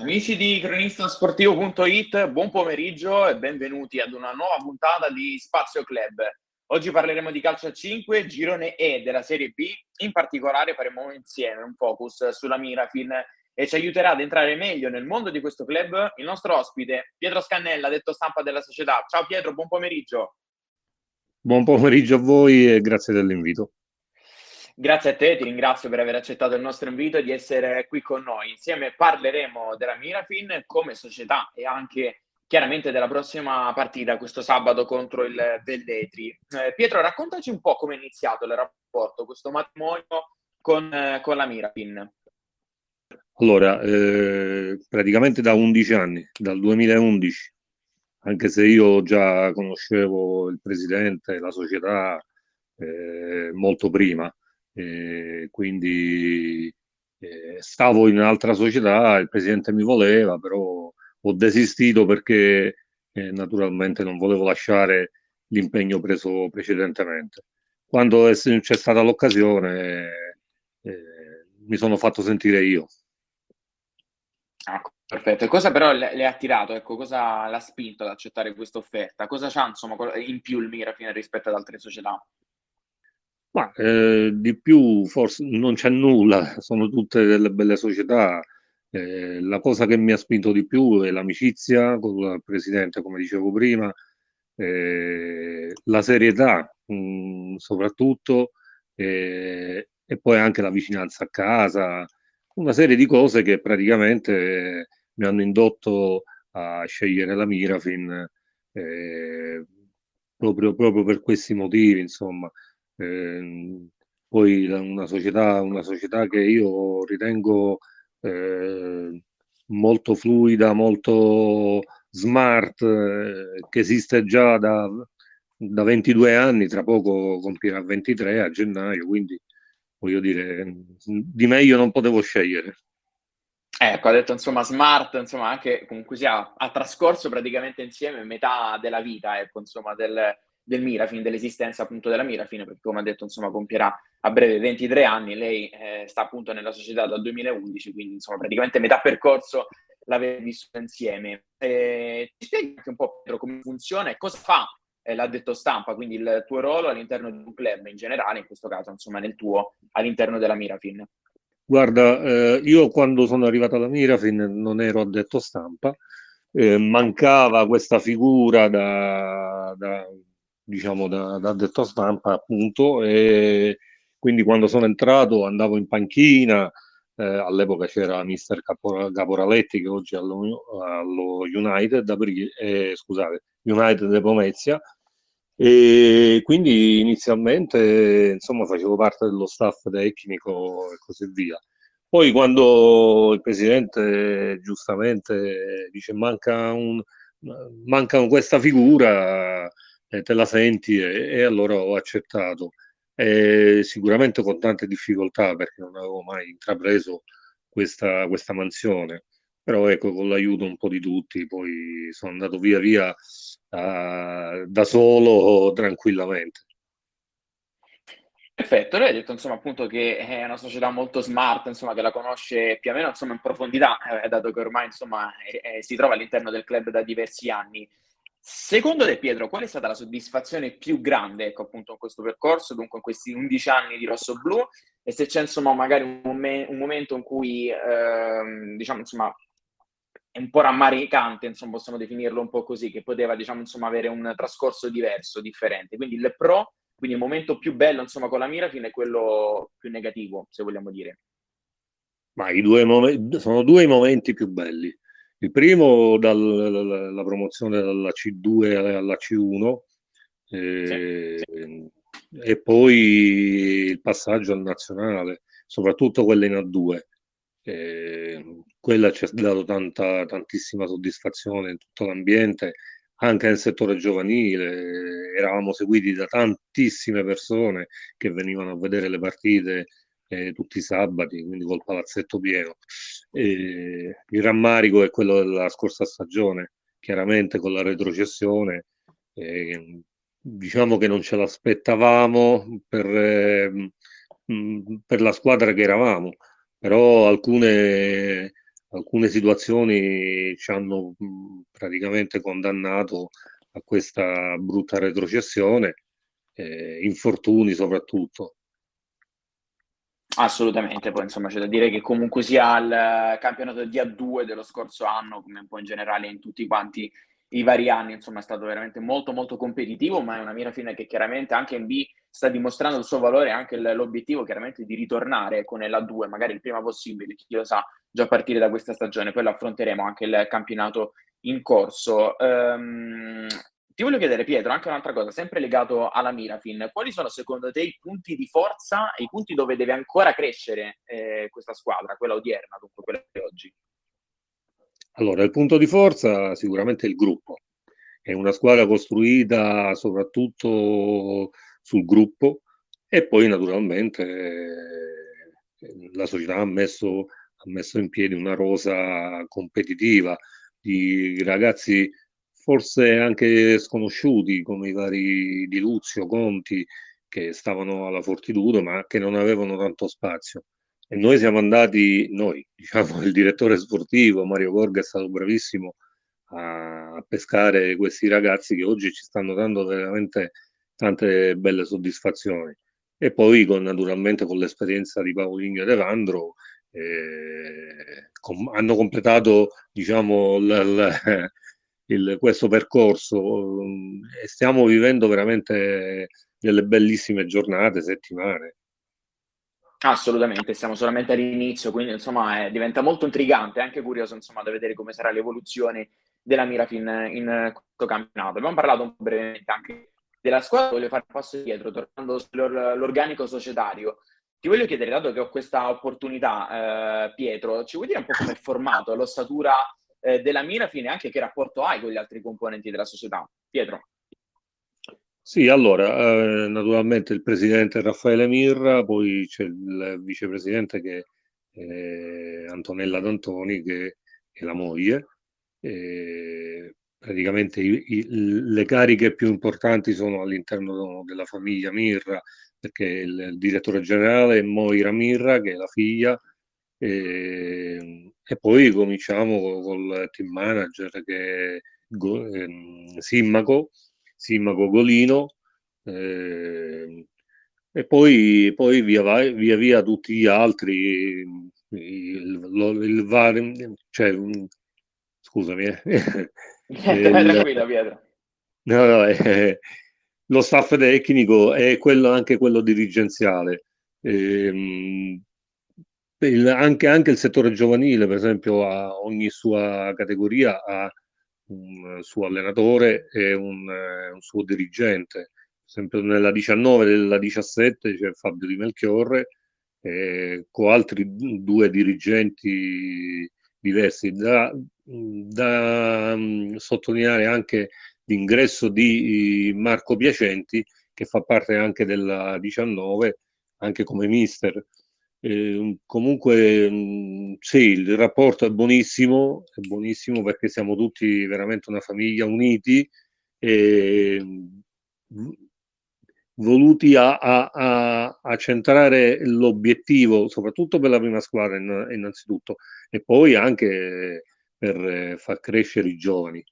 Amici di cronistasportivo.it, buon pomeriggio e benvenuti ad una nuova puntata di Spazio Club. Oggi parleremo di calcio a 5, girone E della Serie B. In particolare faremo insieme un focus sulla Mirafin e ci aiuterà ad entrare meglio nel mondo di questo club il nostro ospite Pietro Scannella, detto stampa della società. Ciao Pietro, buon pomeriggio. Buon pomeriggio a voi e grazie dell'invito. Grazie a te, ti ringrazio per aver accettato il nostro invito e di essere qui con noi. Insieme parleremo della Mirafin come società e anche chiaramente della prossima partita questo sabato contro il Velletri. Eh, Pietro, raccontaci un po' come è iniziato il rapporto, questo matrimonio con, eh, con la Mirafin. Allora, eh, praticamente da 11 anni, dal 2011, anche se io già conoscevo il presidente, la società eh, molto prima, eh, quindi eh, stavo in un'altra società, il presidente mi voleva, però ho desistito perché eh, naturalmente non volevo lasciare l'impegno preso precedentemente. Quando c'è stata l'occasione eh, mi sono fatto sentire io. Ah, perfetto. E cosa però le, le ha attirato? Ecco, cosa l'ha spinto ad accettare questa offerta? Cosa c'ha insomma in più il Mirafine rispetto ad altre società? Ma eh, di più forse non c'è nulla, sono tutte delle belle società. Eh, la cosa che mi ha spinto di più è l'amicizia con il presidente, come dicevo prima, eh, la serietà mh, mm, soprattutto, eh, e poi anche la vicinanza a casa, una serie di cose che praticamente mi hanno indotto a scegliere la Mirafin eh, proprio, proprio per questi motivi, insomma. Eh, poi una società, una società che io ritengo eh, molto fluida, molto smart, eh, che esiste già da, da 22 anni, tra poco compirà 23 a gennaio, quindi voglio dire, di meglio non potevo scegliere. Ecco, ha detto insomma smart, insomma anche comunque sia, ha trascorso praticamente insieme metà della vita, ecco, insomma, del, del Mirafin, dell'esistenza appunto della Mirafin, perché come ha detto, insomma, compierà a breve 23 anni, lei eh, sta appunto nella società dal 2011, quindi insomma praticamente metà percorso l'avete vissuto insieme. Eh, ti spieghi anche un po' Pietro come funziona e cosa fa eh, l'addetto stampa, quindi il tuo ruolo all'interno di un club in generale, in questo caso insomma nel tuo all'interno della Mirafin. Guarda, eh, io quando sono arrivato alla Mirafin non ero addetto stampa, eh, mancava questa figura da, da diciamo, da, da detto stampa, appunto, e quindi quando sono entrato andavo in panchina, eh, all'epoca c'era mister Capor- Caporaletti che oggi è allo, allo United, eh, scusate, United de Pomezia, e quindi inizialmente insomma facevo parte dello staff tecnico e così via. Poi quando il presidente giustamente dice manca, un, manca questa figura, eh, te la senti e, e, allora ho accettato. Eh, sicuramente con tante difficoltà perché non avevo mai intrapreso questa, questa mansione, però ecco con l'aiuto un po' di tutti poi sono andato via via uh, da solo tranquillamente. Perfetto, lei ha detto insomma appunto che è una società molto smart, insomma che la conosce più o meno insomma in profondità, eh, dato che ormai insomma eh, si trova all'interno del club da diversi anni. Secondo te, Pietro, qual è stata la soddisfazione più grande, ecco, appunto, in questo percorso, dunque in questi 11 anni di rosso-blu? E se c'è, insomma, magari un, mom- un momento in cui, ehm, diciamo, insomma, è un po' rammaricante, insomma, possiamo definirlo un po' così, che poteva, diciamo, insomma, avere un trascorso diverso, differente. Quindi il pro, quindi il momento più bello, insomma, con la Mirafin è quello più negativo, se vogliamo dire. Ma i due momenti, sono due i momenti più belli. Il primo dalla promozione dalla C2 alla C1 eh, sì, sì. e poi il passaggio al nazionale, soprattutto quella in A2. Eh, quella ci ha dato tanta, tantissima soddisfazione in tutto l'ambiente, anche nel settore giovanile. Eravamo seguiti da tantissime persone che venivano a vedere le partite eh, tutti i sabati, quindi col palazzetto pieno. E il rammarico è quello della scorsa stagione, chiaramente con la retrocessione. Eh, diciamo che non ce l'aspettavamo per, eh, per la squadra che eravamo, però alcune, alcune situazioni ci hanno praticamente condannato a questa brutta retrocessione, eh, infortuni soprattutto. Assolutamente, poi insomma c'è da dire che comunque sia il campionato di A2 dello scorso anno, come un po' in generale in tutti quanti i vari anni, insomma è stato veramente molto molto competitivo, ma è una mira fine che chiaramente anche in B sta dimostrando il suo valore anche l'obiettivo chiaramente di ritornare con l'A2, magari il prima possibile, chi lo sa, già a partire da questa stagione, poi lo affronteremo anche il campionato in corso. Um, ti voglio chiedere, Pietro, anche un'altra cosa, sempre legato alla Mirafin. Quali sono secondo te i punti di forza e i punti dove deve ancora crescere eh, questa squadra, quella odierna, dunque quella di oggi? Allora, il punto di forza sicuramente è il gruppo. È una squadra costruita soprattutto sul gruppo e poi naturalmente eh, la società ha messo, ha messo in piedi una rosa competitiva di ragazzi forse anche sconosciuti come i vari Di Luzio, Conti, che stavano alla Fortitudo ma che non avevano tanto spazio. E noi siamo andati, noi, diciamo, il direttore sportivo Mario Gorga è stato bravissimo a, pescare questi ragazzi che oggi ci stanno dando veramente tante belle soddisfazioni. E poi con, naturalmente con l'esperienza di Paolino ed Evandro eh, com- hanno completato diciamo, l- l- il, questo percorso e stiamo vivendo veramente delle bellissime giornate, settimane. Assolutamente, siamo solamente all'inizio, quindi insomma eh, diventa molto intrigante, anche curioso insomma da vedere come sarà l'evoluzione della Mirafin in questo campionato. Abbiamo parlato brevemente anche della squadra, voglio fare un passo indietro, tornando sull'organico societario. Ti voglio chiedere, dato che ho questa opportunità, eh, Pietro, ci vuoi dire un po' come è formato l'ossatura eh, della Mirafin e anche che rapporto hai con gli altri componenti della società. Pietro. Sì, allora, eh, naturalmente il presidente Raffaele Mirra, poi c'è il vicepresidente che è Antonella D'Antoni, che è la moglie. E praticamente i, i, le cariche più importanti sono all'interno della famiglia Mirra, perché il, il direttore generale è Moira Mirra, che è la figlia, e, e poi cominciamo col team manager che Go, ehm, Simmaco, Simmaco Golino, eh, e poi, poi via, via, via tutti gli altri, il, il, il cioè, scusami, eh. tranquillo Pietro. No, no, eh, lo staff tecnico è quello, anche quello dirigenziale. Eh, il, anche, anche, il settore giovanile, per esempio, ha ogni sua categoria ha un suo allenatore e un, un suo dirigente. Per esempio, nella 19 e nella 17 c'è Fabio Di Melchiorre eh, con altri due dirigenti diversi. Da, da um, sottolineare anche l'ingresso di Marco Piacenti, che fa parte anche della 19, anche come mister eh, comunque mh, sì, il rapporto è buonissimo, è buonissimo perché siamo tutti veramente una famiglia uniti e mh, voluti a, a, a, a, centrare l'obiettivo, soprattutto per la prima squadra innanzitutto, e poi anche per far crescere i giovani.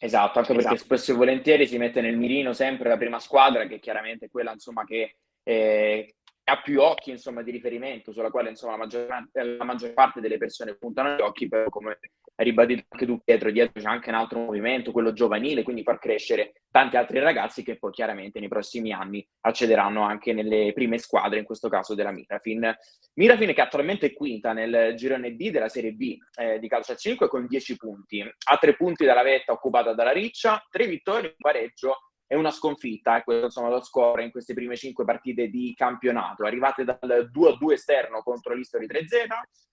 Esatto, anche perché esatto. spesso e volentieri si mette nel mirino sempre la prima squadra, che chiaramente è quella insomma, che, eh, ha più occhi insomma, di riferimento sulla quale insomma, la, maggior, la, maggior, parte delle persone puntano gli occhi, però come hai ribadito anche tu Pietro, dietro c'è anche un altro movimento, quello giovanile, quindi far crescere tanti altri ragazzi che poi chiaramente nei prossimi anni accederanno anche nelle prime squadre, in questo caso della Mirafin. Mirafin che attualmente è quinta nel girone D della Serie B eh, di calcio a 5 con 10 punti, ha 3 punti dalla vetta occupata dalla Riccia, 3 vittorie, un pareggio è una sconfitta, eh, questo insomma lo score in queste prime cinque partite di campionato, arrivate dal 2-2 esterno contro l'History 3Z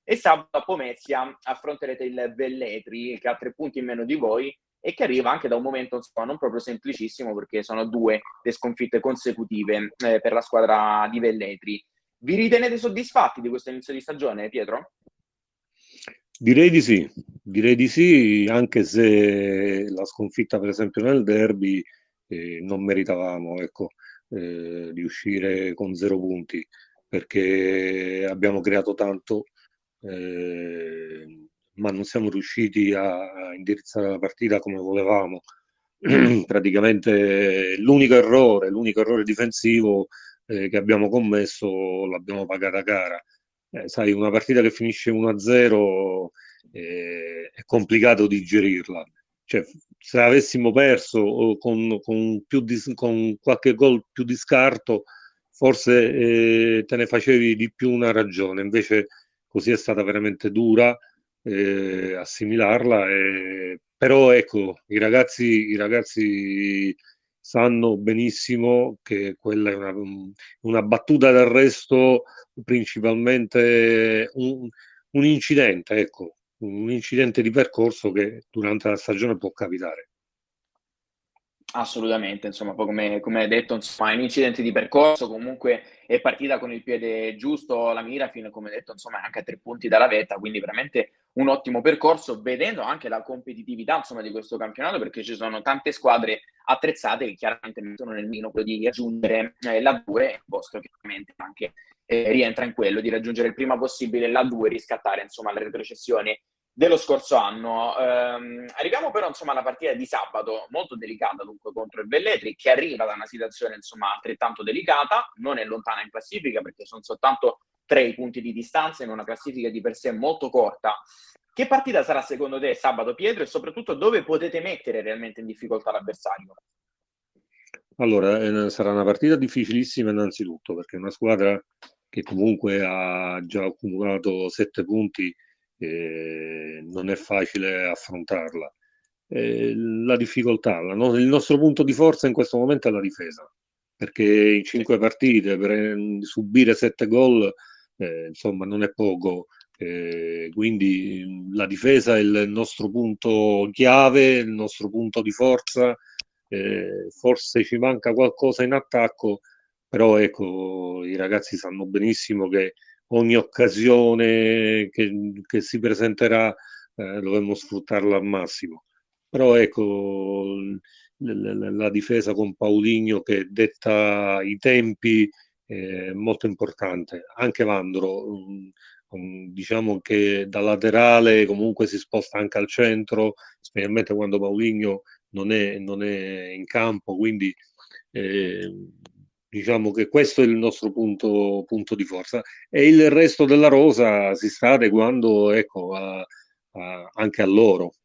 e sabato a Pomezia affronterete il Velletri che ha tre punti in meno di voi e che arriva anche da un momento insomma, non proprio semplicissimo perché sono due le sconfitte consecutive eh, per la squadra di Velletri. Vi ritenete soddisfatti di questo inizio di stagione, Pietro? Direi di sì, direi di sì, anche se la sconfitta per esempio nel derby eh, non meritavamo ecco, eh, di uscire con zero punti perché abbiamo creato tanto, eh, ma non siamo riusciti a, indirizzare la partita come volevamo. Praticamente l'unico errore, l'unico errore difensivo eh, che abbiamo commesso l'abbiamo pagata cara. Eh, sai, una partita che finisce 1-0 eh, è complicato digerirla. Cioè, se avessimo perso con, con, di, con qualche gol più di scarto, forse eh, te ne facevi di più una ragione. Invece così è stata veramente dura eh, assimilarla. Eh, però ecco, i ragazzi, i ragazzi sanno benissimo che quella è una, una battuta d'arresto principalmente un, un incidente, ecco, un incidente di percorso che durante la stagione può capitare. Assolutamente, insomma, poi come, come detto, insomma, è un incidente di percorso, comunque è partita con il piede giusto la mira fino, come detto, insomma, anche a tre punti dalla vetta, quindi veramente un ottimo percorso, vedendo anche la competitività, insomma, di questo campionato, perché ci sono tante squadre attrezzate che chiaramente mettono nel mino quello di raggiungere eh, la 2, il vostro chiaramente anche eh, rientra in quello di raggiungere il prima possibile la 2 e riscattare, insomma, la retrocessione dello scorso anno. Um, arriviamo però insomma alla partita di sabato, molto delicata dunque contro il Velletri, che arriva da una situazione insomma altrettanto delicata, non è lontana in classifica perché sono soltanto tre i punti di distanza in una classifica di per sé molto corta. Che partita sarà secondo te sabato Pietro e soprattutto dove potete mettere realmente in difficoltà l'avversario? Allora, eh, sarà una partita difficilissima innanzitutto perché una squadra che comunque ha già accumulato sette punti eh, non è facile affrontarla. Eh, la difficoltà, la no, il nostro punto di forza in questo momento è la difesa, perché in cinque partite per subire sette gol, eh, insomma, non è poco. Quindi la difesa è il nostro punto chiave, il nostro punto di forza. Forse ci manca qualcosa in attacco, però ecco, i ragazzi sanno benissimo che ogni occasione che, che si presenterà eh, dovremmo sfruttarla al massimo. Però ecco, la, difesa con Pauligno che detta i tempi è molto importante. Anche Vandro, um, diciamo che da laterale comunque si sposta anche al centro, specialmente quando Pauligno non è, non è in campo, quindi eh, Diciamo che questo è il nostro punto, punto di forza e il resto della rosa si sta adeguando ecco, a, a, anche a loro.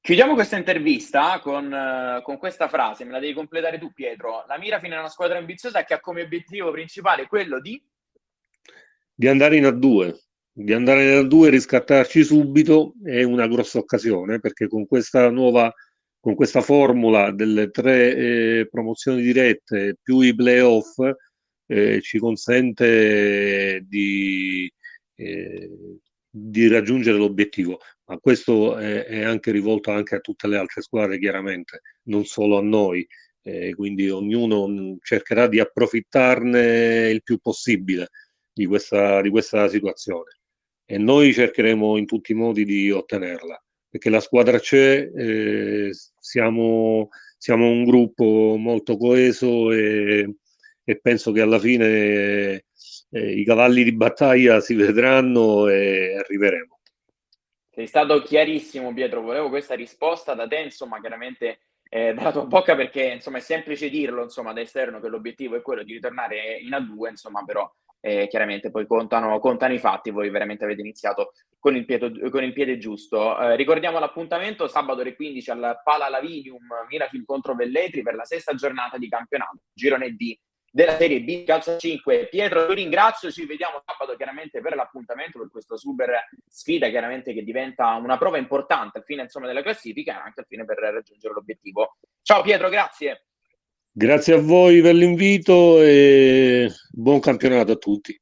Chiudiamo questa intervista con, con, questa frase, me la devi completare tu Pietro. La Mirafin è una squadra ambiziosa che ha come obiettivo principale quello di... Di andare in A2, di andare in A2 e riscattarci subito è una grossa occasione perché con questa nuova con questa formula delle tre eh, promozioni dirette più i playoff eh, ci consente di, eh, di, raggiungere l'obiettivo. Ma questo è, è, anche rivolto anche a tutte le altre squadre, chiaramente, non solo a noi. Eh, quindi ognuno cercherà di approfittarne il più possibile di questa, di questa situazione e noi cercheremo in tutti i modi di ottenerla perché la squadra c'è, eh, siamo, siamo, un gruppo molto coeso e, e penso che alla fine eh, i cavalli di battaglia si vedranno e arriveremo. Sei stato chiarissimo Pietro, volevo questa risposta da te, insomma chiaramente eh, dalla tua bocca perché insomma è semplice dirlo insomma da esterno che l'obiettivo è quello di ritornare in A2, insomma però eh, chiaramente poi contano, contano, i fatti, voi veramente avete iniziato con il, piede, con il piede giusto. Eh, ricordiamo l'appuntamento sabato alle 15 al Pala Lavinium Mirafil contro Velletri per la sesta giornata di campionato, girone D della Serie B Calcio 5. Pietro, ti ringrazio, ci vediamo sabato chiaramente per l'appuntamento, per questa super sfida chiaramente che diventa una prova importante al fine insomma, della classifica e anche al fine per raggiungere l'obiettivo. Ciao Pietro, grazie. Grazie a voi per l'invito e buon campionato a tutti.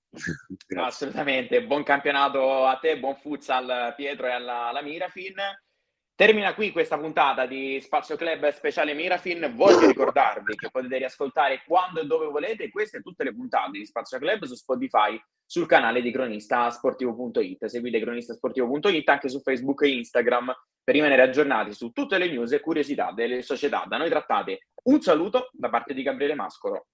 Assolutamente, buon campionato a te, buon futsal Pietro e alla, alla Mirafin. Termina qui questa puntata di Spazio Club speciale Mirafin. Voglio ricordarvi che potete riascoltare quando e dove volete queste e tutte le puntate di Spazio Club su Spotify, sul canale di cronistasportivo.it. Seguite cronistasportivo.it anche su Facebook e Instagram per rimanere aggiornati su tutte le news e curiosità delle società da noi trattate. Un saluto da parte di Gabriele Mascolo.